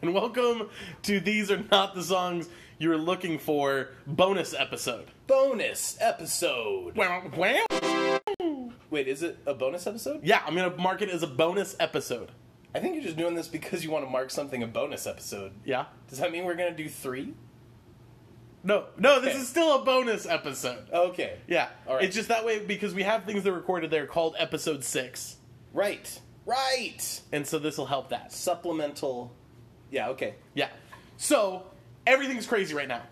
and welcome to These Are Not the Songs You're Looking For bonus episode. bonus episode. Wow, wow. Wait, is it a bonus episode? Yeah, I'm gonna mark it as a bonus episode. I think you're just doing this because you want to mark something a bonus episode. Yeah? Does that mean we're gonna do three? No, no, this is still a bonus episode. Okay. Yeah, All right. it's just that way because we have things that are recorded there called episode six, Right. Right. and so this will help that. Supplemental. Yeah. Okay. Yeah. So everything's crazy right now.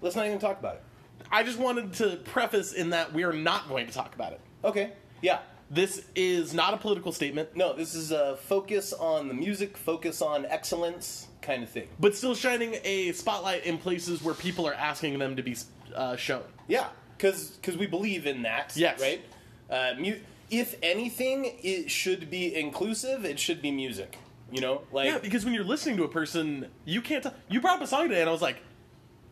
Let's not even talk about it. I just wanted to preface in that we are not going to talk about it. Okay. Yeah. This is not a political statement, No, this is a focus on the music, focus on excellence kind of thing. but still shining a spotlight in places where people are asking them to be uh, shown. Yeah, because we believe in that. Yes. Right. Uh, mu- if anything, it should be inclusive. It should be music. You know, like Yeah, because when you're listening to a person, you can't. T- you brought up a song today, and I was like,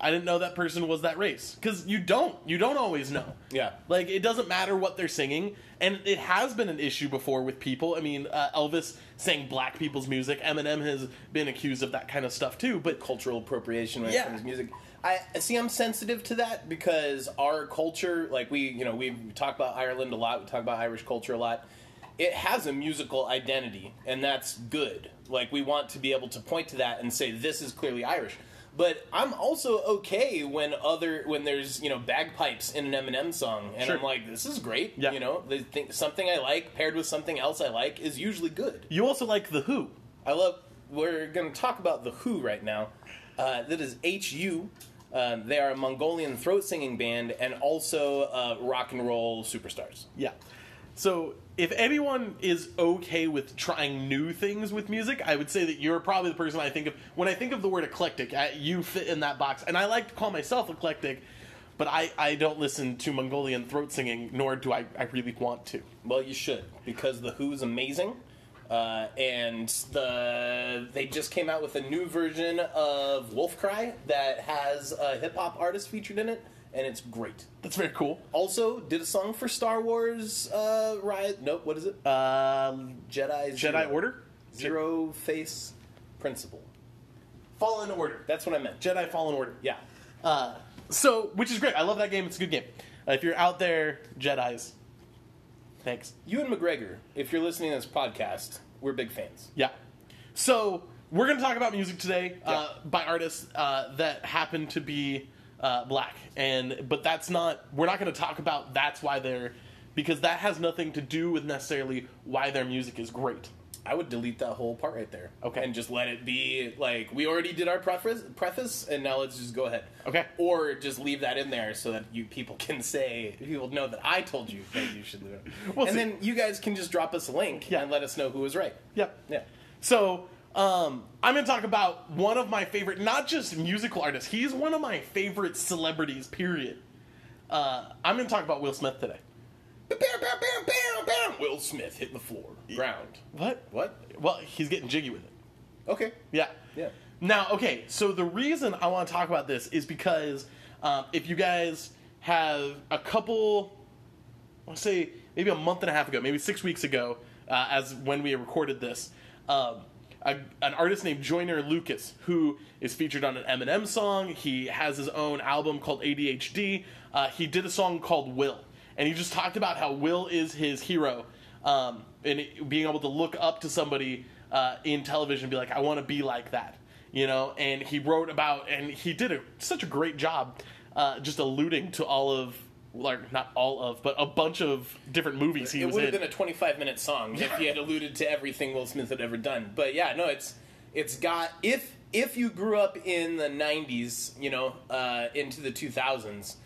I didn't know that person was that race because you don't. You don't always know. Yeah. Like it doesn't matter what they're singing, and it has been an issue before with people. I mean, uh, Elvis sang black people's music. Eminem has been accused of that kind of stuff too. But cultural appropriation when Yeah. it comes to music. I see. I'm sensitive to that because our culture, like we, you know, we talk about Ireland a lot. We talk about Irish culture a lot. It has a musical identity, and that's good. Like we want to be able to point to that and say this is clearly Irish. But I'm also okay when other when there's you know bagpipes in an Eminem song, and Sure. I'm like, this is great. Yeah. You know, the thing, something I like paired with something else I like is usually good. you also like the Who. I love. We're going to talk about the HU right now. Uh, that is HU. Um, they are a Mongolian throat singing band and also uh, rock and roll superstars. Yeah. So if anyone is okay with trying new things with music, I would say that you're probably the person I think of when I think of the word eclectic. You fit in that box, and I like to call myself eclectic, but I, I don't listen to Mongolian throat singing, nor do I, I really want to. Well, you should because the HU is amazing, uh, and the they just came out with a new version of Wolf Cry that has a hip hop artist featured in it, and it's great. That's very cool. Also, did a song for Star Wars. Uh, Rise. Nope. What is it? Um, Jedi. Jedi Zero. Order, Zero Face Principle. Fallen Order, That's what I meant. Jedi Fallen Order. Yeah. Uh, so which is great. I love that game. It's a good game. Uh, if you're out there, Jedi's, thanks. Ewan McGregor, if you're listening to this podcast, we're big fans. Yeah. So we're going to talk about music today uh, by artists uh, that happen to be uh, black, and but that's not. We're not going to talk about that's why they're because that has nothing to do with necessarily why their music is great. I would delete that whole part right there. Okay. And just let it be like we already did our preface, preface, and now let's just go ahead. Okay. Or just leave that in there so that you people can say people know that I told you that you should leave it. We'll and see. then you guys can just drop us a link Yeah. and let us know who was right. Yep. Yeah. So um, I'm going to talk about one of my favorite, not just musical artists. He's one of my favorite celebrities. Period. Uh, I'm going to talk about Will Smith today. Bam, bam, bam, bam, bam. Will Smith hit the floor, ground. What? What? Well, he's getting jiggy with it. Okay. Yeah. Yeah. Now, okay, so the reason I want to talk about this is because um, if you guys have a couple, I'll say maybe a month and a half ago, maybe six weeks ago, uh, as when we recorded this, um, a, an artist named Joyner Lucas, who is featured on an Eminem song. He has his own album called ADHD. Uh, he did a song called Will, and he just talked about how Will is his hero, um, and it- being able to look up to somebody uh, in television and be like, I want to be like that, you know. And he wrote about, and he did a, such a great job, uh, just alluding to all of, like not all of, but a bunch of different movies he it was would have been a 25 minute song if he had alluded to everything Will Smith had ever done. But yeah, no, it's it's got if if you grew up in the 90s, you know, uh, into the 2000s,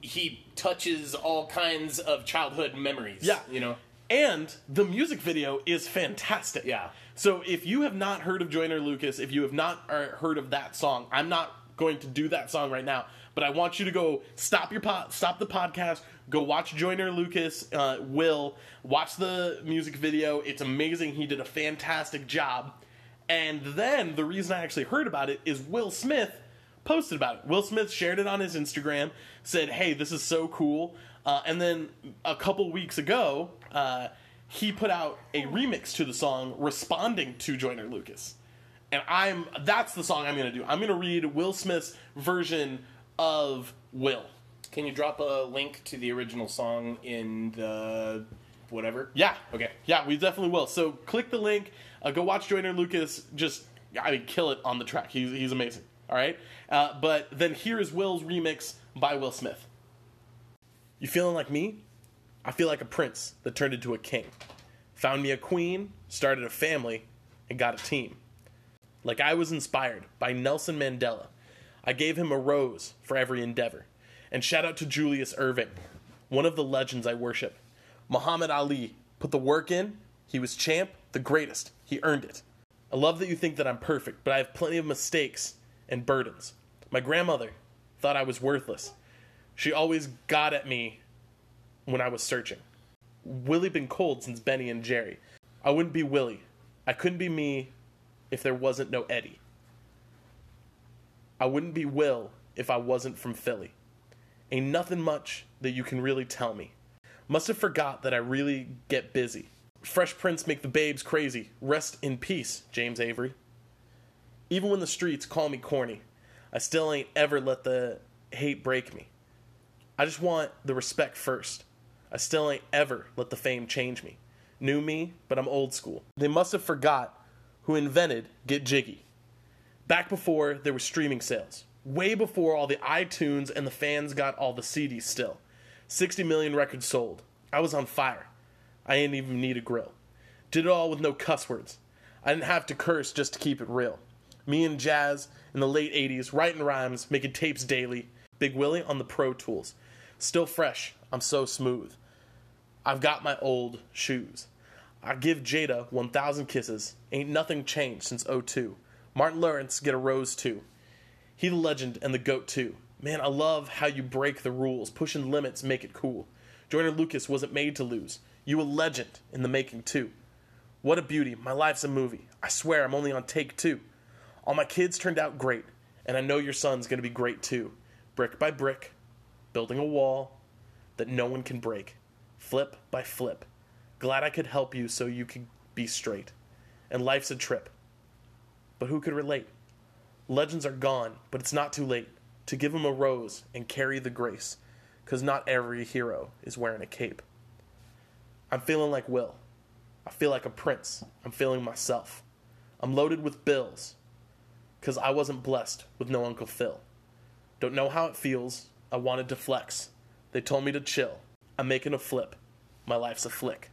he touches all kinds of childhood memories. Yeah. you know. And the music video is fantastic. Yeah. So if you have not heard of Joyner Lucas, if you have not uh, heard of that song, I'm not going to do that song right now. But I want you to go stop your pod, stop the podcast, go watch Joyner Lucas. Uh, will watch the music video. It's amazing. He did a fantastic job. And then the reason I actually heard about it is Will Smith posted about it. Will Smith shared it on his Instagram, said, "Hey, this is so cool." Uh, and then a couple weeks ago, uh, he put out a remix to the song, responding to Joyner Lucas. and I'm that's the song I'm gonna do. I'm gonna read Will Smith's version of Will. Can you drop a link to the original song in the whatever? Yeah. Okay. Yeah, we definitely will. So click the link. Uh, go watch Joyner Lucas. Just I mean, kill it on the track. He's he's amazing. All right. Uh, but then here is Will's remix by Will Smith. You feeling like me? I feel like a prince that turned into a king. Found me a queen, started a family, and got a team. Like I was inspired by Nelson Mandela. I gave him a rose for every endeavor. And shout out to Julius Erving, one of the legends I worship. Muhammad Ali put the work in. He was champ, the greatest. He earned it. I love that you think that I'm perfect, but I have plenty of mistakes and burdens. My grandmother thought I was worthless. She always got at me when I was searching. Willie been cold since Benny and Jerry. I wouldn't be Willie. I couldn't be me if there wasn't no Eddie. I wouldn't be Will if I wasn't from Philly. Ain't nothing much that you can really tell me. Must have forgot that I really get busy. Fresh Prince make the babes crazy. Rest in peace, James Avery. Even when the streets call me corny, I still ain't ever let the hate break me. I just want the respect first. I still ain't ever let the fame change me. New me, but I'm old school. They must have forgot who invented Get Jiggy. Back before there were streaming sales. Way before all the iTunes and the fans got all the CDs still. 60 million records sold. I was on fire. I didn't even need a grill. Did it all with no cuss words. I didn't have to curse just to keep it real. Me and Jazz in the late 80s, writing rhymes, making tapes daily. Big Willie on the Pro Tools. Still fresh, I'm so smooth. I've got my old shoes. I give Jada 1,000 kisses. Ain't nothing changed since 02. Martin Lawrence get a rose too. He the legend and the goat too. Man, I love how you break the rules, pushing limits, make it cool. Joyner Lucas wasn't made to lose. You a legend in the making too. What a beauty, my life's a movie. I swear I'm only on take two. All my kids turned out great, and I know your son's gonna be great too. Brick by brick, building a wall that no one can break. Flip by flip. Glad I could help you so you could be straight. And life's a trip. But who could relate? Legends are gone, but it's not too late to give 'em a rose and carry the grace, 'cause not every hero is wearing a cape. I'm feeling like Will. I feel like a prince. I'm feeling myself. I'm loaded with bills, 'cause I wasn't blessed with no Uncle Phil. Don't know how it feels. I wanted to flex. They told me to chill. I'm making a flip. My life's a flick.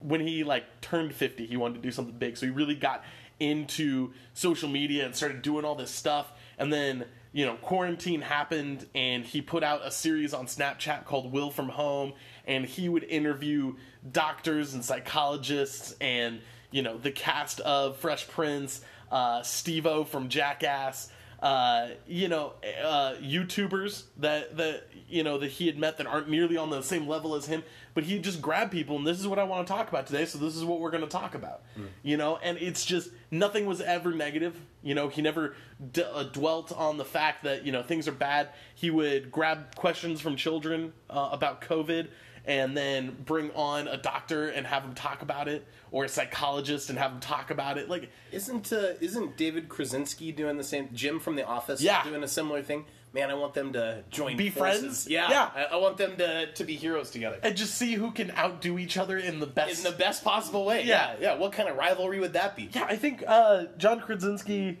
When he like turned 50, he wanted to do something big. So he really got into social media and started doing all this stuff. And then, you know, quarantine happened and he put out a series on Snapchat called Will from Home and he would interview doctors and psychologists and, you know, the cast of Fresh Prince, uh, Steve O from Jackass, uh, you know, uh, YouTubers that that you know that he had met that aren't nearly on the same level as him, but he just grabbed people, and this is what I want to talk about today. So this is what we're going to talk about, you know. And it's just nothing was ever negative. You know, he never d- uh, dwelt on the fact that you know things are bad. He would grab questions from children uh, about COVID. And then bring on a doctor and have him talk about it, or a psychologist and have him talk about it. Like, Isn't uh, isn't David Krasinski doing the same? Jim from The Office, Yeah. doing a similar thing. Man, I want them to join Be forces. friends? Yeah, Yeah. I, I want them to to be heroes together and just see who can outdo each other in the best in the best possible way. Yeah. yeah. What kind of rivalry would that be? Yeah, I think uh, John Krasinski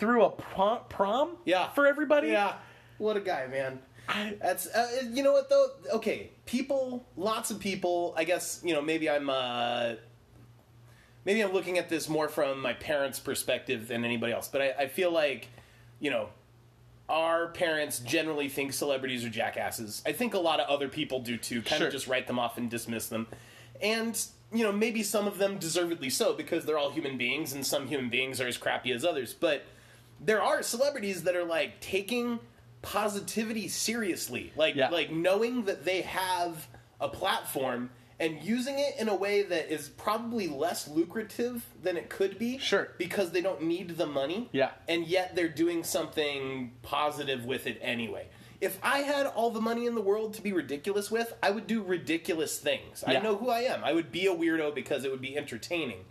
threw a prom, prom Yeah. for everybody. Yeah, what a guy, man. That's uh, you know what though. Okay, people, lots of people. I guess you know maybe I'm uh, maybe I'm looking at this more from my parents' perspective than anybody else. But I, I feel like you know our parents generally think celebrities are jackasses. I think a lot of other people do too. Kind Sure. of just write them off and dismiss them. And you know maybe some of them deservedly so because they're all human beings, and some human beings are as crappy as others. But there are celebrities that are like taking positivity seriously like Yeah. like knowing that they have a platform and using it in a way that is probably less lucrative than it could be Sure. because they don't need the money Yeah. and yet they're doing something positive with it anyway if i had all the money in the world to be ridiculous with i would do ridiculous things Yeah. i know who i am i would be a weirdo because it would be entertaining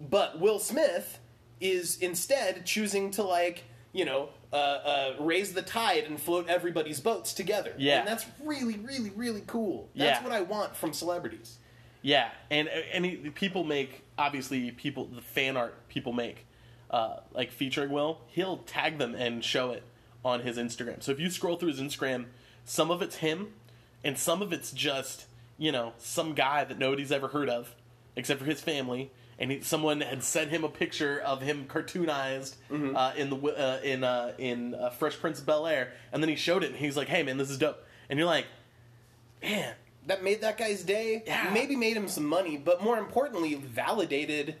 but Will Smith is instead choosing to like you know uh, uh, raise the tide and float everybody's boats together. Yeah. and that's really, really, really cool. That's Yeah. what I want from celebrities. Yeah, and and he- people make obviously people the fan art people make, uh, like featuring Will. He'll tag them and show it on his Instagram. So if you scroll through his Instagram, some of it's him, and some of it's just you know some guy that nobody's ever heard of, except for his family. And he, someone had sent him a picture of him cartoonized uh, in the uh, in uh, in uh, Fresh Prince of Bel Air, and then he showed it, and he's like, "Hey man, this is dope." And you're like, "Man, That made that guy's day. Yeah. Maybe made him some money, but more importantly, validated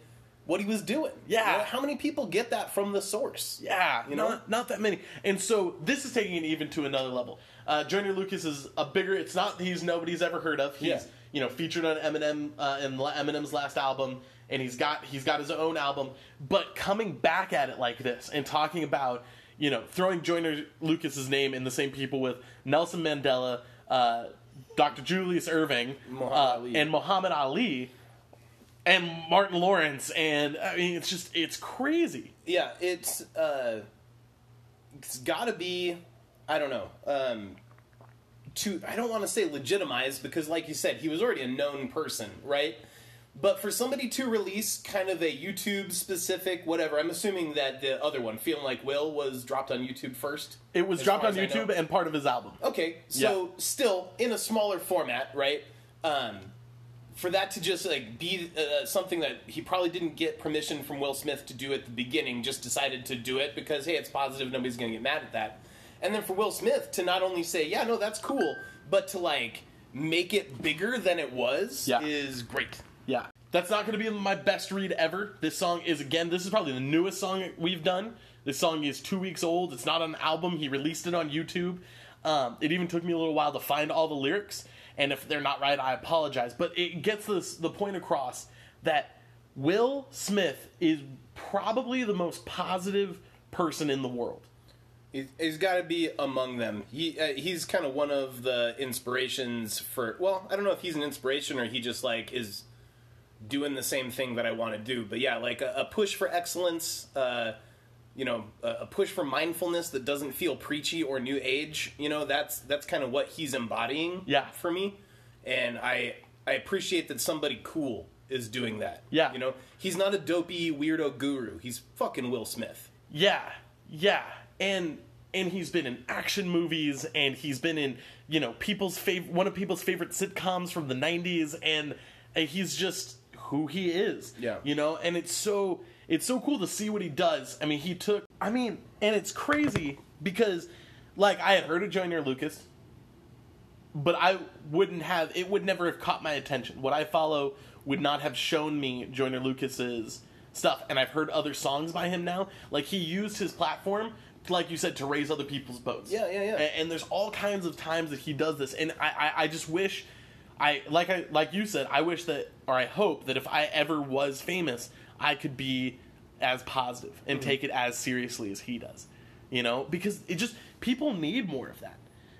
what he was doing. Yeah. You know, how many people get that from the source? Yeah, You know? not, not that many. And so this is taking it even to another level. Uh, Joyner Lucas is a bigger. It's not he's nobody's ever heard of. He's Yeah. you know featured on Eminem uh, in Eminem's last album, and he's got he's got his own album. But coming back at it like this and talking about you know throwing Joyner Lucas's name in the same people with Nelson Mandela, uh, Dr. Julius Erving, Muhammad uh, and Muhammad Ali. And Martin Lawrence, and I mean, it's just, it's crazy. Yeah, it's uh, it's got to be. I don't know. Um, to I don't want to say legitimized because, like you said, he was already a known person, right? But for somebody to release kind of a YouTube specific whatever, I'm assuming that the other one, Feeling Like Will, was dropped on YouTube first. It was dropped on as I know. YouTube and part of his album. Okay, so still in a smaller format, right? Um, for that to just like be uh, something that he probably didn't get permission from Will Smith to do at the beginning, just decided to do it because hey, it's positive, nobody's gonna get mad at that. And then for Will Smith to not only say, yeah, no, that's cool, but to like make it bigger than it was Yeah. is great. Yeah. That's not going to be my best read ever. This song is, again, this is probably the newest song we've done. This song is two weeks old. It's not on an album. He released it on YouTube. Um, it even took me a little while to find all the lyrics. And if they're not right, I apologize. But it gets this, the point across that Will Smith is probably the most positive person in the world. He's, he's got to be among them. He uh, he's kind of one of the inspirations for. Well, I don't know if he's an inspiration or he just like is doing the same thing that I want to do. But yeah, like a, a push for excellence. Uh, you know, a, a push for mindfulness that doesn't feel preachy or new age. You know, that's that's kind of what he's embodying. Yeah. For me, and I I appreciate that somebody cool is doing that. Yeah. You know, he's not a dopey weirdo guru. He's fucking Will Smith. Yeah, yeah, and and he's been in action movies, and he's been in you know people's favorite one of people's favorite sitcoms from the '90s, and, and he's just who he is. Yeah. you know, and it's so it's so cool to see what he does. I mean, he took. I mean, and it's crazy because like I had heard of Joyner Lucas, but I wouldn't have. It would never have caught my attention. What I follow would not have shown me Joyner Lucas's stuff. And I've heard other songs by him now. Like he used his platform, like you said, to raise other people's boats. Yeah, yeah, yeah. And, and there's all kinds of times that he does this, and I, I, I just wish. I like I like you said. I wish that, or I hope that if I ever was famous, I could be as positive and Mm-hmm. take it as seriously as he does. You know, because it just people need more of that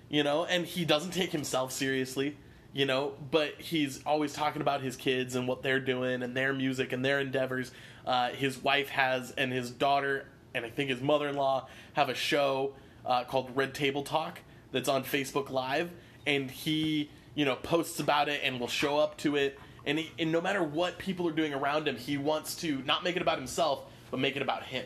you know and he doesn't take himself seriously you know but he's always talking about his kids and what they're doing and their music and their endeavors uh, his wife has and his daughter and i think his mother-in-law have a show uh, called red table talk that's on facebook live and he you know posts about it and will show up to it and, he, and no matter what people are doing around him he wants to not make it about himself but make it about him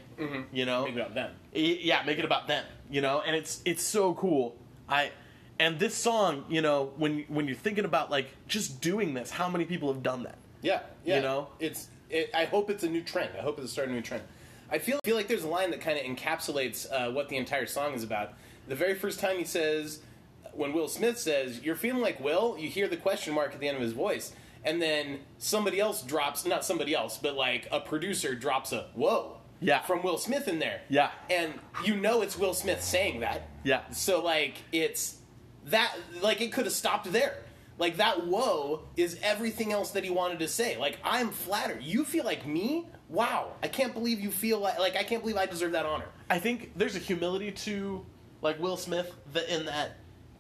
you know Think about them. Yeah make it about them you know and it's it's so cool i and this song you know when when you're thinking about like just doing this how many people have done that Yeah, yeah. You know? it's. It, I hope it's a new trend. I hope it's a starting a new trend. I feel feel like there's a line that kind of encapsulates uh, what the entire song is about. The very first time he says, when Will Smith says, "You're feeling like Will," you hear the question mark at the end of his voice, and then somebody else drops, not somebody else, but like a producer drops a "Whoa." Yeah. From Will Smith in there. Yeah. And you know it's Will Smith saying that. Yeah. So like it's that like it could have stopped there. Like that whoa is everything else that he wanted to say. Like I'm flattered. You feel like me? Wow. I can't believe you feel like like I can't believe I deserve that honor. i think there's a humility to like will smith that in that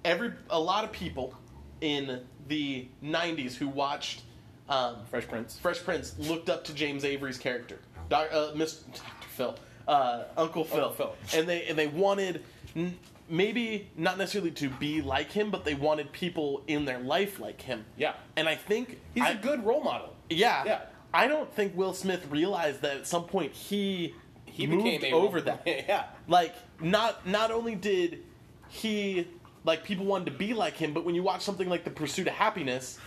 every a lot of people in the 90s who watched um, Fresh Prince. fresh prince looked up to james avery's character Doc, uh, Mr. Dr. Phil, uh, Uncle Phil, Phil. and they and they wanted n- maybe not necessarily to be like him, but they wanted people in their life like him. Yeah. and I think He's a a good role model. Yeah, Yeah. I don't think Will Smith realized that at some point he He moved became over that. yeah. Like not not only did he like people wanted to be like him, but when you watch something like The Pursuit of Happiness,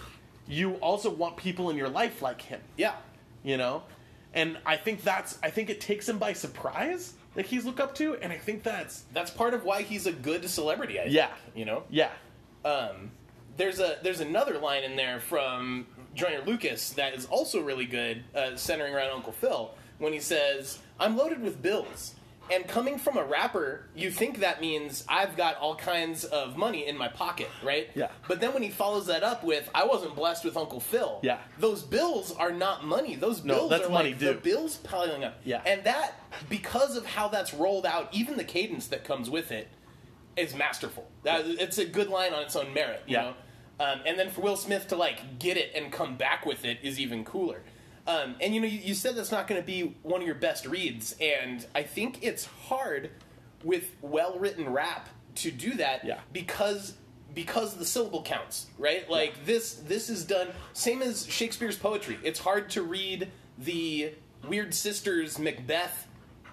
you also want people in your life like him. Yeah. You know, and I think that's I think it takes him by surprise that he's looked up to, and I think that's That's part of why he's a good celebrity, I think, Yeah. You know? yeah Um, there's a there's another line in there from Joyner Lucas that is also really good, uh, centering around Uncle Phil when he says, "I'm loaded with bills." And coming from a rapper, you think that means I've got all kinds of money in my pocket, right? Yeah. But then when he follows that up with, "I wasn't blessed with Uncle Phil," Yeah. those bills are not money. Those No, bills that's are money like due. the bills piling up. Yeah. And that because of how that's rolled out, even the cadence that comes with it, is masterful. That, it's a good line on its own merit, you Yeah. know. Um, and then for Will Smith to like get it and come back with it is even cooler. Um, and you know, you, you said that's not going to be one of your best reads, and I think it's hard with well-written rap to do that Yeah. because because the syllable counts, right? Like this this is done same as Shakespeare's poetry. It's hard to read the Weird Sisters Macbeth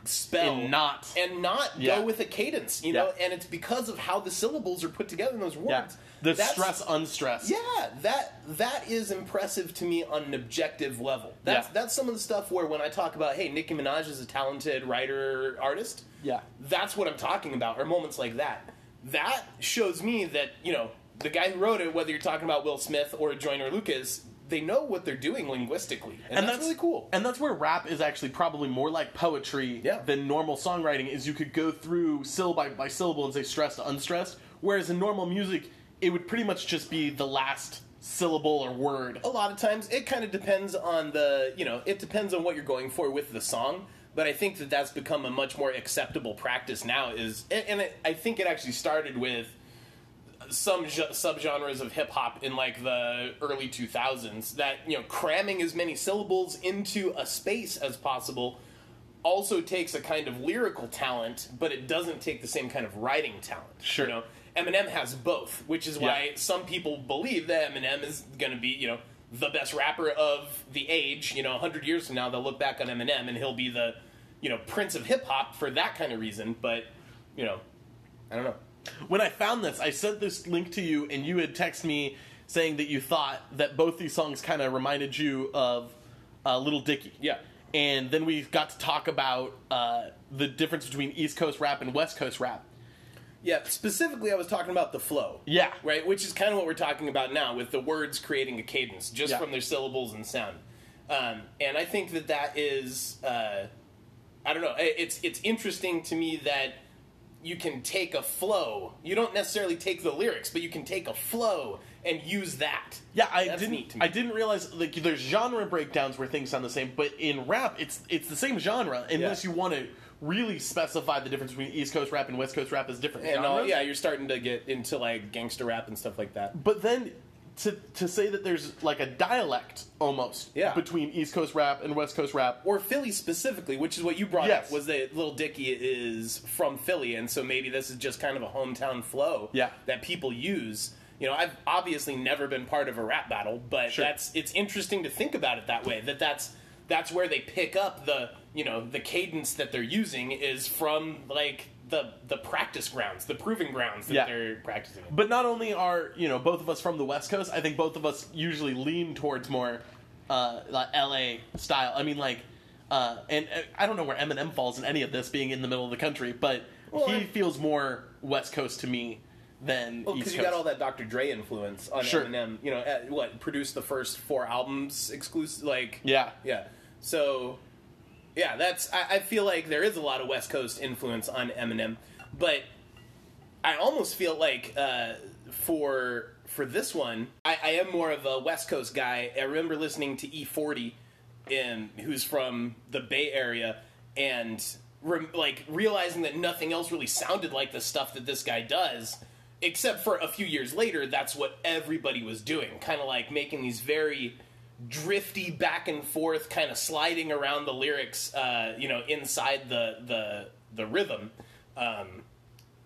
spell And not- and not Yeah. go with a cadence, you Yeah. know, and it's because of how the syllables are put together in those yeah words. The That's- stress unstressed. Yeah, that that is impressive to me on an objective level. That's Yeah. that's some of the stuff where when I talk about, hey, Nicki Minaj is a talented writer artist. Yeah. that's what I'm talking about. Or moments like that. That shows me that you know the guy who wrote it, whether you're talking about Will Smith or Joyner Lucas, they know what they're doing linguistically, and, that's, really cool. And that's where rap is actually probably more like poetry Yeah. than normal songwriting. Is you could go through syllable by, by syllable and say stressed to unstressed, whereas in normal music it would pretty much just be the last syllable or word. a lot of times it kind of depends on the you know it depends on what you're going for with the song but i think that that's become a much more acceptable practice now is and, it, i think it actually started with some ge- subgenres of hip hop in like the early 2000s that you know cramming as many syllables into a space as possible also takes a kind of lyrical talent but it doesn't take the same kind of writing talent Sure. you know Eminem has both, which is why Yeah. some people believe that Eminem is going to be, you know, the best rapper of the age. You know, 100 years from now, they'll look back on Eminem and he'll be the, you know, prince of hip hop for that kind of reason. But, you know, I don't know. When I found this, I sent this link to you, and you had texted me saying that you thought that both these songs kind of reminded you of uh, Little Dicky. Yeah. And then we got to talk about uh, the difference between East Coast rap and West Coast rap. Yeah, specifically, I was talking about the flow. Yeah. Right, which is kind of what we're talking about now with the words creating a cadence just Yeah. from their syllables and sound. Um, and I think that that is, uh, I don't know, it's it's interesting to me that you can take a flow. You don't necessarily take the lyrics, but you can take a flow and use that. Yeah, I That's didn't. neat to me. I didn't realize like there's genre breakdowns where things sound the same, but in rap, it's it's the same genre unless Yeah. you want to really specify the difference between East Coast rap and West Coast rap as different And all, yeah, you're starting to get into like gangster rap and stuff like that. But then to to say that there's like a dialect almost Yeah. between East Coast rap and West Coast rap. or Philly specifically, which is what you brought Yes. up, was that Little Dicky is from Philly, and so maybe this is just kind of a hometown flow Yeah. that people use. You know, I've obviously never been part of a rap battle, but Sure. that's it's interesting to think about it that way. That that's that's where they pick up the you know the cadence that they're using is from like the the practice grounds, the proving grounds that Yeah. they're practicing. in. But not only are you know both of us from the West Coast, I think both of us usually lean towards more uh, like L.A. style. I mean, like, uh, and uh, I don't know where Eminem falls in any of this, being in the middle of the country, but Well, he I- feels more West Coast to me than Well, because you got all that Dr. Dre influence on Sure. Eminem. You know, uh, what produced the first four albums exclusive? Like, yeah, Yeah. So, yeah, that's. I, I feel like there is a lot of West Coast influence on Eminem, but I almost feel like uh, for for this one, I, I am more of a West Coast guy. I remember listening to E40, in who's from the Bay Area, and rem- like realizing that nothing else really sounded like the stuff that this guy does. Except for a few years later, that's what everybody was doing. Kind of like making these very drifty back and forth, kind of sliding around the lyrics, uh, you know, inside the the the rhythm, um,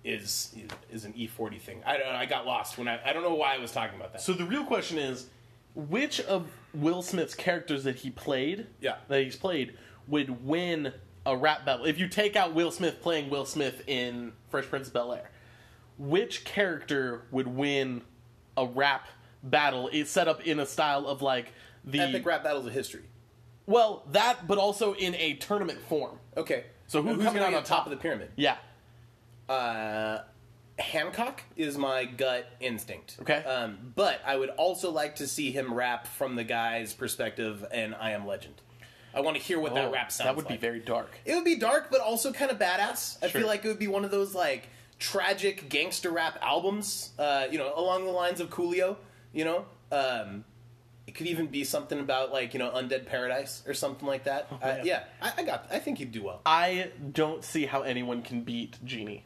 is is an E40 thing. I don't I got lost when I I don't know why I was talking about that. So the real question is, which of Will Smith's characters that he played, Yeah. that he's played, would win a rap battle? If you take out Will Smith playing Will Smith in Fresh Prince of Bel Air, which character would win a rap battle? It's set up in a style of like the Epic rap battles of history. well that, but also in a tournament form. Okay. So who who's coming out on top of the pyramid? Yeah, Uh, Hancock is my gut instinct. Okay. Um, but I would also like to see him rap from the guy's perspective and I Am Legend. I want to hear what that Oh, rap sounds like. that would like. be very dark. It would be dark, but also kind of badass. I Sure. feel like it would be one of those like tragic gangster rap albums, uh, you know, along the lines of Coolio. You know, um, it could even be something about like you know Undead Paradise or something like that. uh, Oh, man. yeah, I, I got. I think he'd do well. I don't see how anyone can beat Genie.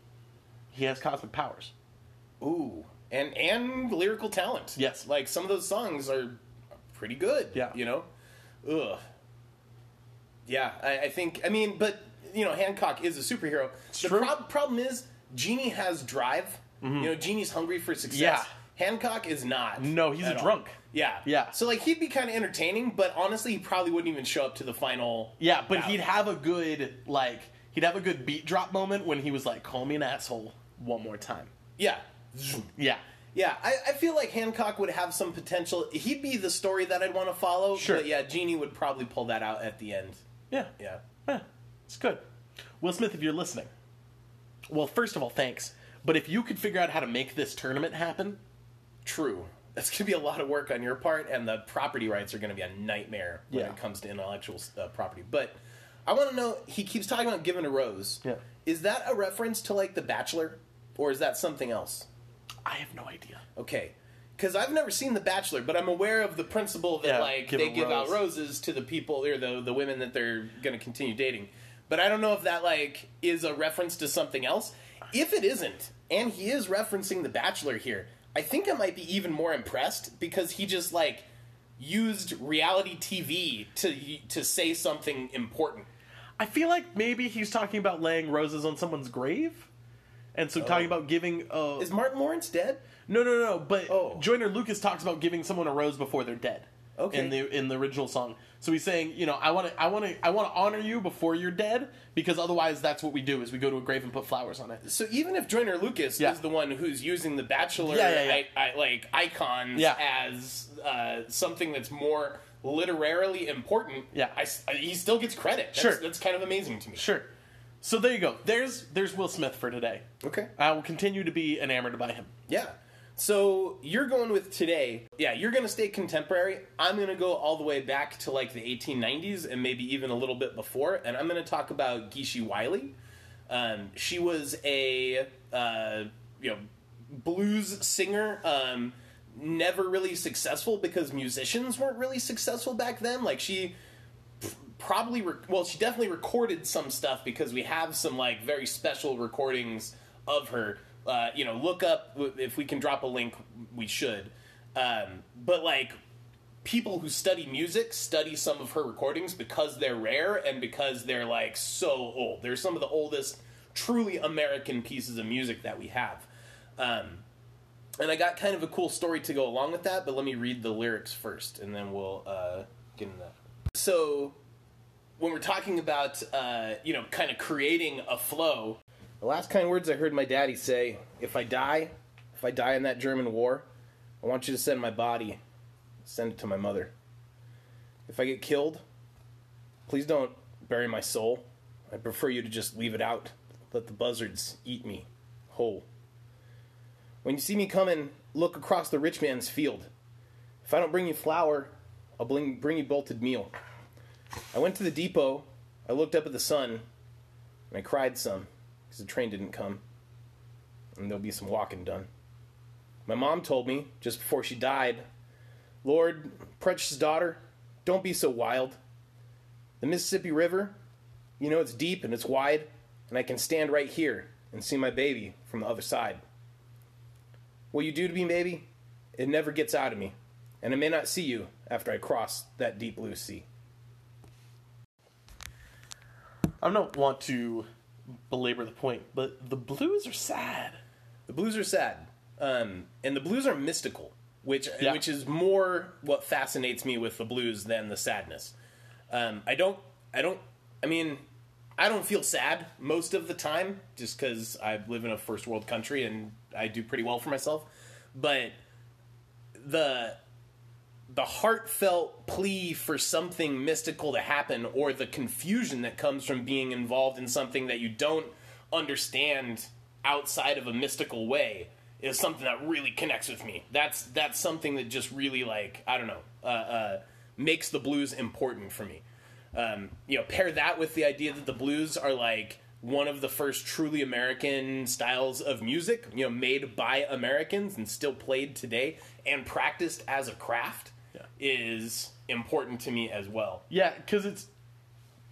He has cosmic powers. Ooh, and and lyrical talent. Yes. like some of those songs are pretty good. Yeah. you know, ugh. Yeah, I, I think. I mean, but you know, Hancock is a superhero. the true. prob- problem is, Genie has drive. You know, Genie's hungry for success. Mm-hmm. Yeah. Hancock is not. No, he's a all. drunk. Yeah, Yeah. So like, he'd be kind of entertaining, but honestly, he probably wouldn't even show up to the final. Yeah, but he'd have a good like he'd have a good beat drop moment when he was like, "Call me an asshole one more time." Yeah. Yeah, Yeah, I, I feel like Hancock would have some potential. He'd be the story that I'd want to follow. Sure. But yeah, Genie would probably pull that out at the end. yeah, Yeah. yeah. It's good. Will Smith, if you're listening, well, first of all, thanks. But if you could figure out how to make this tournament happen, True. That's going to be a lot of work on your part, and the property rights are going to be a nightmare when Yeah. it comes to intellectual uh, property. But I want to know he keeps talking about giving a rose. Yeah. Is that a reference to like The Bachelor, or is that something else? I have no idea. Okay. Because I've never seen The Bachelor, but I'm aware of the principle that Yeah, like give they give out roses to the people or the the women that they're going to continue dating. But I don't know if that like is a reference to something else. If it isn't, and he is referencing The Bachelor here, I think I might be even more impressed because he just like used reality TV to to say something important. I feel like maybe he's talking about laying roses on someone's grave, and so talking about giving. Uh, Is Martin Lawrence dead? no, no, no. But Oh. Joyner Lucas talks about giving someone a rose before they're dead. Okay. In the in the original song, so he's saying, you know, I want to, I want to, I want to honor you before you're dead, because otherwise, that's what we do: is we go to a grave and put flowers on it. So even if Joyner Lucas Yeah. is the one who's using the Bachelor Yeah, yeah. I, I, like icons as uh, something that's more literarily important, Yeah. I he still gets credit. That's, Sure. that's kind of amazing to me. Sure. So there you go. There's there's Will Smith for today. Okay. I will continue to be enamored by him. Yeah. So you're going with today. Yeah, you're going to stay contemporary. I'm going to go all the way back to like the 1890s and maybe even a little bit before. And I'm going to talk about Geeshie Wiley. Um, she was a uh, you know blues singer. Um, never really successful because musicians weren't really successful back then. Like she probably well she definitely recorded some stuff because we have some like very special recordings of her uh, you know look up if we can drop a link we should. Um, but like people who study music study some of her recordings because they're rare and because they're like so old. They're some of the oldest truly american pieces of music that we have. Um, and I got kind of a cool story to go along with that, but let me read the lyrics first, and then we'll uh, get into that. So, when we're talking about, uh, you know, kind of creating a flow, the last kind words I heard my daddy say: "If I die, if I die in that German war, I want you to send my body, send it to my mother. If I get killed, please don't bury my soul. I prefer you to just leave it out, let the buzzards eat me whole." When you see me coming, look across the rich man's field. If I don't bring you flour, I'll bring, bring you bolted meal. I went to the depot, I looked up at the sun, and I cried some, because the train didn't come. And there'll be some walking done. My mom told me, just before she died, Lord, precious daughter, don't be so wild. The Mississippi River, you know it's deep and it's wide, and I can stand right here and see my baby from the other side. What you do to me, baby, it never gets out of me. And I may not see you, after I cross that deep blue sea. I don't want to belabor the point, but the blues are sad. The blues are sad, um, and the blues are mystical, which Yeah. which is more what fascinates me with the blues than the sadness. Um, I don't, I don't, I mean, I don't feel sad most of the time, just because I live in a first world country and I do pretty well for myself. But the the heartfelt plea for something mystical to happen or the confusion that comes from being involved in something that you don't understand outside of a mystical way is something that really connects with me. That's that's something that just really like I don't know uh, uh, makes the blues important for me. Um, you know, pair that with the idea that the blues are like one of the first truly American styles of music, you know, made by Americans and still played today and practiced as a craft Yeah. is important to me as well. Yeah, because it's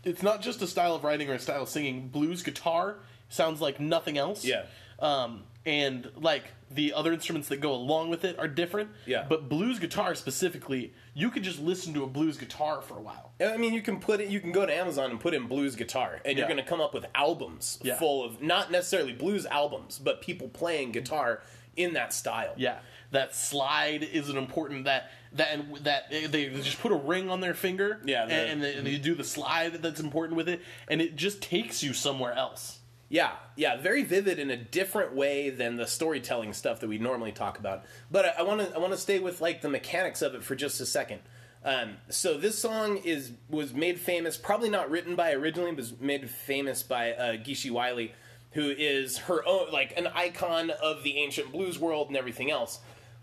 it's not just a style of writing or a style of singing. Blues guitar sounds like nothing else. Yeah. Um, and like the other instruments that go along with it are different. Yeah. But blues guitar specifically, you could just listen to a blues guitar for a while. I mean, you can put it. You can go to Amazon and put in blues guitar, and you're going to come up with albums Yeah. full of not necessarily blues albums, but people playing guitar in that style. Yeah. That slide is an important that that and that they just put a ring on their finger. Yeah, the- and, and, they do the slide that's important with it, and it just takes you somewhere else. Yeah, yeah, very vivid in a different way than the storytelling stuff that we normally talk about. But I want to I want to stay with like the mechanics of it for just a second. Um, so this song is was made famous, probably not written by originally, but was made famous by uh, Geeshie Wiley, who is her own like an icon of the ancient blues world and everything else.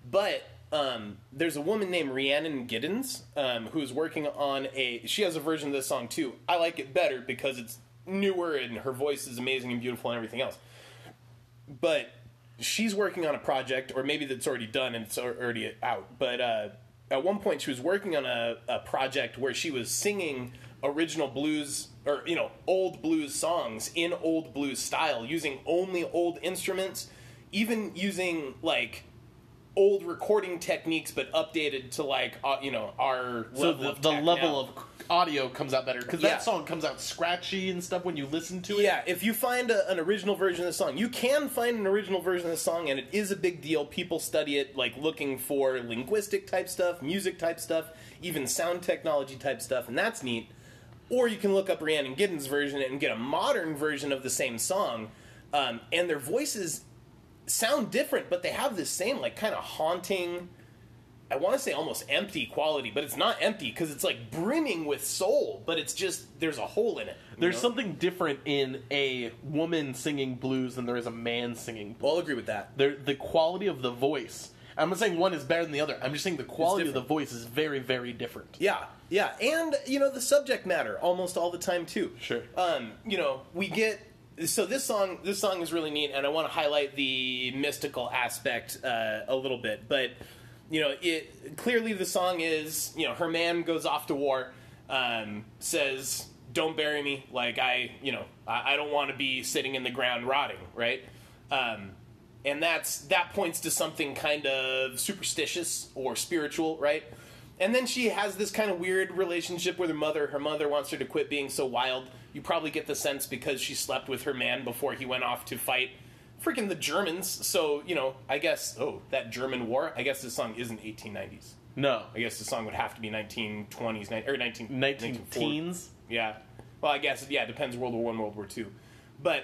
But um, there's a woman named Rhiannon Giddens um, who's working on a. She has a version of this song too. I like it better because it's newer and her voice is amazing and beautiful and everything else. But she's working on a project, or maybe that's already done and it's already out. But uh, at one point, she was working on a, a project where she was singing original blues or you know old blues songs in old blues style using only old instruments even using like old recording techniques but updated to like uh, you know our So level the, of the level now. of audio comes out better because Yeah. that song comes out scratchy and stuff when you listen to it. Yeah, if you find a, an original version of the song, you can find an original version of the song, and it is a big deal. People study it, like looking for linguistic type stuff, music type stuff, even sound technology type stuff, and that's neat. Or you can look up Rhiannon Giddens' version and get a modern version of the same song, um, and their voices sound different, but they have this same like kind of haunting. I want to say almost empty quality, but it's not empty because it's like brimming with soul, but it's just there's a hole in it. There's know? something different in a woman singing blues than there is a man singing blues. Well, I'll agree with that. The quality of the voice. I'm not saying one is better than the other. I'm just saying the quality of the voice is very, very different. Yeah, yeah, and you know the subject matter almost all the time too. Sure. Um, you know, we get so this song. This song is really neat, and I want to highlight the mystical aspect uh, a little bit. But you know, it clearly the song is you know her man goes off to war, um, says don't bury me like I you know I, I don't want to be sitting in the ground rotting right. Um, and that's that points to something kind of superstitious or spiritual, right? And then she has this kind of weird relationship with her mother. Her mother wants her to quit being so wild. You probably get the sense because she slept with her man before he went off to fight freaking the Germans. So, you know, I guess, oh, that German war, I guess this song isn't 1890s. No. I guess the song would have to be 1920s, ni- or 19, 19 1940s. teens? Yeah. Well, I guess yeah, it depends World War One, World War Two, but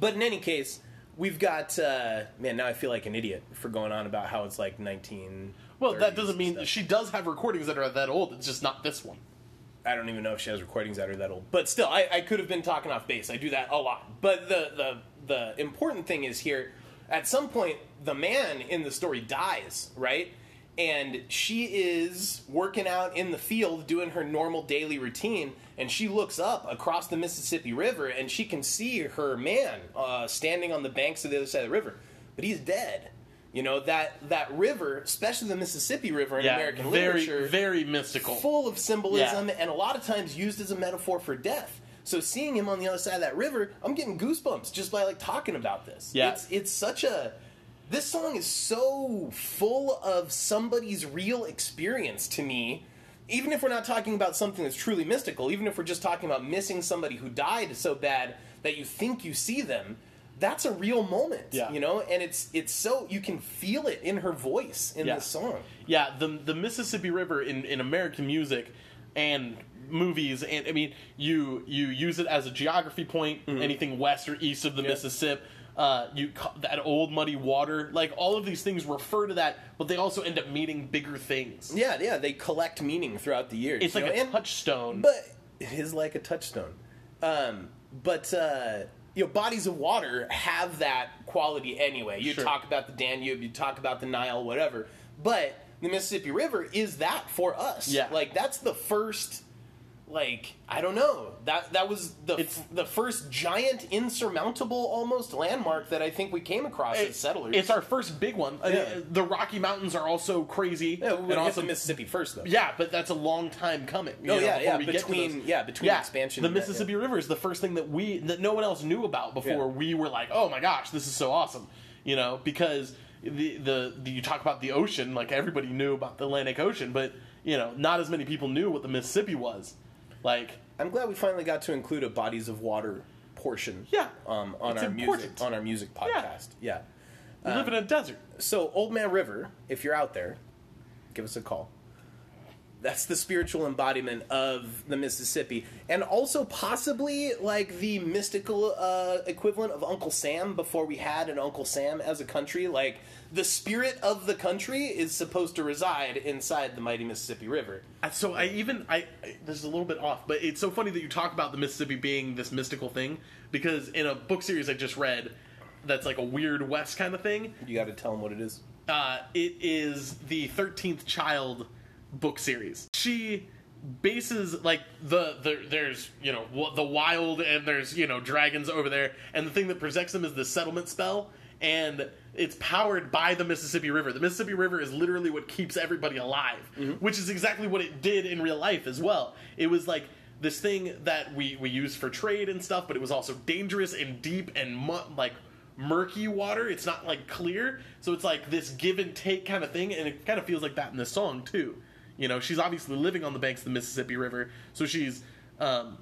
but in any case, we've got uh, man. Now I feel like an idiot for going on about how it's like nineteen. Well, that doesn't mean she does have recordings that are that old. It's just not this one. I don't even know if she has recordings that are that old. But still, I, I could have been talking off base. I do that a lot. But the the the important thing is here. At some point, the man in the story dies, right? And she is working out in the field doing her normal daily routine, and she looks up across the Mississippi River, and she can see her man uh, standing on the banks of the other side of the river, but he's dead. You know that that river, especially the Mississippi River in Yeah, American very, literature, very mystical. full of symbolism Yeah. and a lot of times used as a metaphor for death. So seeing him on the other side of that river, I'm getting goosebumps just by like talking about this. Yeah. It's it's such a this song is so full of somebody's real experience to me. Even if we're not talking about something that's truly mystical, even if we're just talking about missing somebody who died so bad that you think you see them, that's a real moment. Yeah. You know, and it's it's so you can feel it in her voice in Yeah. this song. Yeah, the the Mississippi River in, in American music and movies, and I mean, you you use it as a geography point. Anything west or east of the Mm-hmm. Yeah. Mississippi, uh, you that old muddy water, like all of these things refer to that, but they also end up meaning bigger things. Yeah, yeah, they collect meaning throughout the years. It's like know, a and- touchstone. But it is like a touchstone. Um, but uh, you know, bodies of water have that quality anyway. You Sure. talk about the Danube, you talk about the Nile, whatever. But the Mississippi River is that for us. Yeah. like that's the first. Like I don't know that that was the It's- the first giant insurmountable almost landmark that I think we came across as settlers. It's our first big one. Uh, Yeah. The Rocky Mountains are also crazy, yeah, we and also the Mississippi first though. Yeah, but that's a long time coming. you Oh, yeah, yeah, we get to between- yeah, between expansion The and that, Mississippi River is the first thing that we that no one else knew about before Yeah. we were like, oh my gosh, this is so awesome. You know, because the, the the you talk about the ocean, like everybody knew about the Atlantic Ocean, but you know, not as many people knew what the Mississippi was. Like, I'm glad we finally got to include a bodies of water portion. Yeah. Um, on It's our music on our music podcast. Yeah. we live in a desert. So Old Man River, if you're out there, give us a call. That's the spiritual embodiment of the Mississippi, and also possibly like the mystical uh, equivalent of Uncle Sam before we had an Uncle Sam as a country. Like the spirit of the country is supposed to reside inside the mighty Mississippi River. So I even I, I this is a little bit off, but it's so funny that you talk about the Mississippi being this mystical thing because in a book series I just read that's like a weird west kind of thing. You got to tell them what it is. Uh, it is the Thirteenth Child book series. She bases like the, the there's you know the wild and there's you know dragons over there, and the thing that protects them is the settlement spell, and it's powered by the Mississippi River. The Mississippi River is literally what keeps everybody alive, mm-hmm. which is exactly what it did in real life as well. It was like this thing that we we use for trade and stuff, but it was also dangerous and deep and mu- like murky water. It's not like clear, so it's like this give and take kind of thing, and it kind of feels like that in the song too. You know, she's obviously living on the banks of the Mississippi River, so she's um,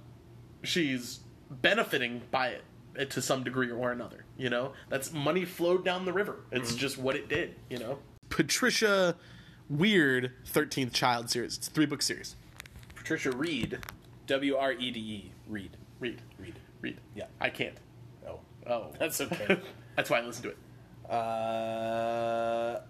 she's benefiting by it uh, to some degree or another. You know, that's money flowed down the river. It's just what it did. You know, Patricia Weird Thirteenth Child series. It's a three book series. Patricia Wrede, W R E D E, Reed. Read, Reed. read. Yeah. I can't. Oh, Oh, that's okay. that's why I listen to it. Uh,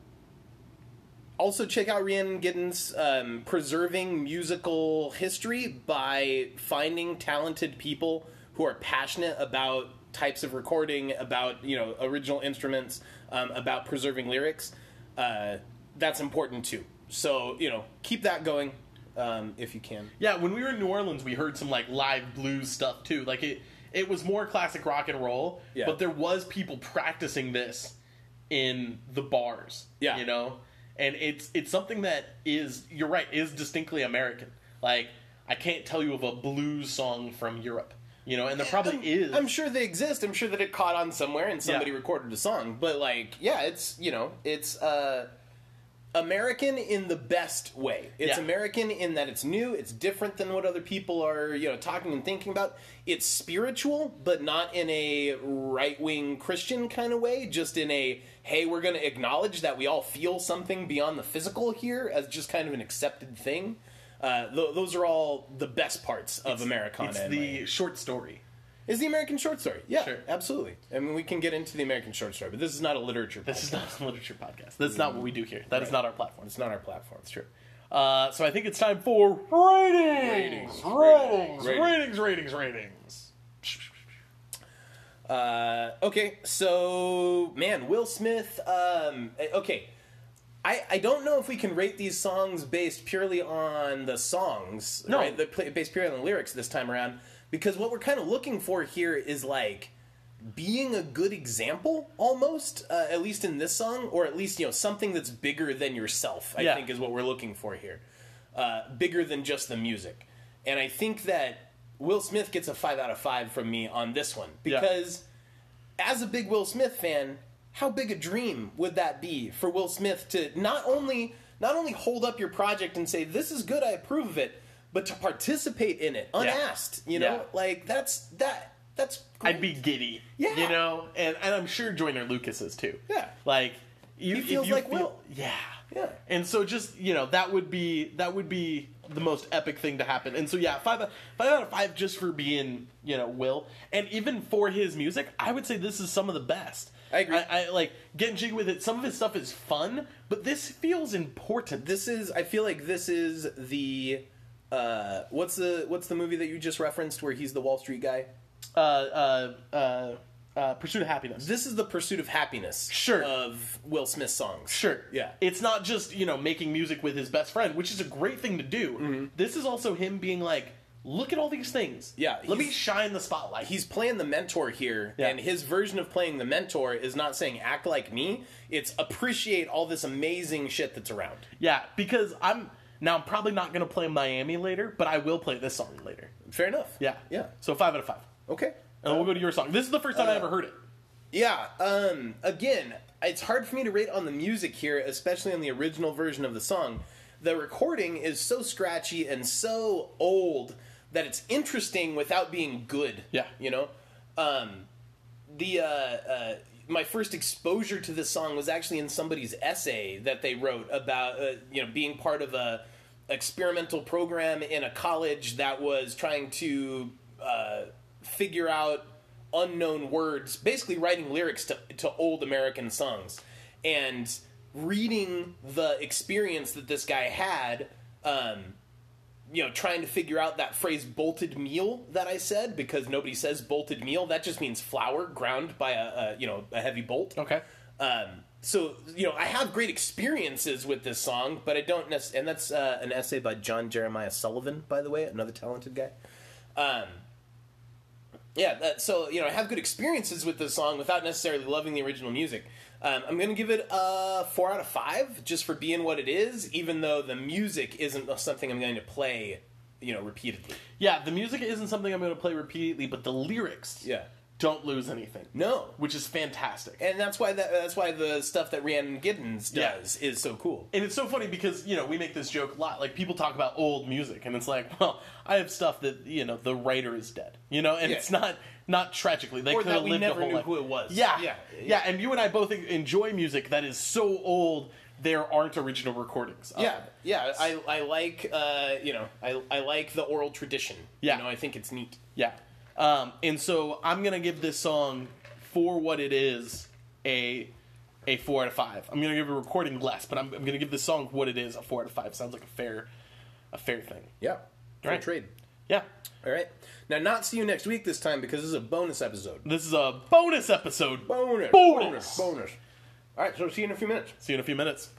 also, check out Rhiannon Giddens um, preserving musical history by finding talented people who are passionate about types of recording, about you know original instruments, um, about preserving lyrics. Uh, that's important too. So you know, keep that going um, if you can. Yeah, when we were in New Orleans, we heard some like live blues stuff too. Like it, it was more classic rock and roll, Yeah. but there was people practicing this in the bars. Yeah. you know, and it's it's something that is you're right is distinctly American. Like I can't tell you of a blues song from Europe. You know, and there probably I'm, is. I'm sure they exist. I'm sure that it caught on somewhere and somebody Yeah. recorded a song. But like, yeah, it's you know, it's uh, American in the best way. It's Yeah. American in that it's new. It's different than what other people are you know talking and thinking about. It's spiritual, but not in a right wing Christian kind of way. Just in a hey, we're going to acknowledge that we all feel something beyond the physical here as just kind of an accepted thing. Uh, th- those are all the best parts of Americana. it's in my the short story. Is the American short story. Yeah, Sure. absolutely. I mean, we can get into the American short story, but this is not a literature. This is podcast. not a literature podcast. That's not what we do here. That is Right. not our platform. It's not our platform. It's true. Uh, so I think it's time for ratings, ratings, Ratings. ratings, ratings, ratings. Uh, okay, so man, Will Smith. Um, okay, I I don't know if we can rate these songs based purely on the songs, No. right? The, based purely on the lyrics this time around, because what we're kind of looking for here is like being a good example almost uh, at least in this song or at least you know something that's bigger than yourself i Yeah. think is what we're looking for here uh, bigger than just the music and i think that will smith gets a five out of five from me on this one Yeah. because as a big will smith fan how big a dream would that be for Will Smith to not only not only hold up your project and say this is good, I approve of it, but to participate in it unasked. You know, Yeah. like that's that that's. I'd be giddy. Yeah. You know, and and I'm sure Joyner Lucas is too. Yeah. Like you, He feels you like feel- Will. Yeah. Yeah. And so just you know that would be that would be the most epic thing to happen. And so yeah, five five out of five just for being you know Will, and even for his music, I would say this is some of the best. I agree. I, I like getting jiggy with it. Some of his stuff is fun, but this feels important. This is. I feel like this is the. Uh, what's the what's the movie that you just referenced where he's the Wall Street guy? uh, uh, uh, uh, Pursuit of Happiness. This is the pursuit of happiness. Sure. Of Will Smith songs. Sure. Yeah. It's not just, you know, making music with his best friend, which is a great thing to do. This is also him being like, look at all these things. Mm-hmm. Yeah, Let me shine the spotlight. He's playing the mentor here, Yeah. and his version of playing the mentor is not saying act like me. It's appreciate all this amazing shit that's around. yeah, because I'm now I'm probably not gonna play Miami later, but I will play this song later. Fair enough. Yeah. Yeah. So five out of five. Okay. And we'll go to your song. This is the first time I Uh, ever heard it. Yeah. Um. Again, it's hard for me to rate on the music here, especially on the original version of the song. The recording is so scratchy and so old that it's interesting without being good. Yeah. You know. Um. The uh, uh, my first exposure to this song was actually in somebody's essay that they wrote about uh, you know being part of a experimental program in a college that was trying to uh, figure out unknown words, basically writing lyrics to, to old American songs. And reading the experience that this guy had, um, you know, trying to figure out that phrase bolted meal that I said, because nobody says bolted meal. That just means flour ground by a, a you know, a heavy bolt. Okay. Um, so you know, I have great experiences with this song, but I don't necessarily. And that's uh, an essay by John Jeremiah Sullivan, by the way, another talented guy. Um, yeah, that, so you know, I have good experiences with this song without necessarily loving the original music. Um, I'm going to give it a four out of five just for being what it is, even though the music isn't something I'm going to play, you know, repeatedly. Yeah, the music isn't something I'm gonna play repeatedly, but the lyrics Yeah. Don't lose anything. No, Which is fantastic. and that's why that, that's why the stuff that Rhiannon Giddens Yeah. does is so cool. And it's so funny because, you know, we make this joke a lot. Like, people talk about old music, and it's like, well, I have stuff that, you know, the writer is dead. You know, and Yeah. it's not not tragically. They could have lived a whole knew life. who it was. Yeah. Yeah. yeah. And you and I both enjoy music that is so old, there aren't original recordings. of Yeah, it. yeah. I, I like uh, you know I, I like the oral tradition. Yeah. you know I think it's neat. Yeah. Um, and so I'm gonna give this song for what it is a a four out of five. I'm gonna give a recording less, but I'm, I'm gonna give this song what it is a four out of five. Sounds like a fair a fair thing. Yeah, fair Right. trade. Yeah. All right. Now, not see you next week this time because this is a bonus episode. This is a bonus episode. Bonus, Bonus. bonus, bonus. All right, so see you in a few minutes. See you in a few minutes.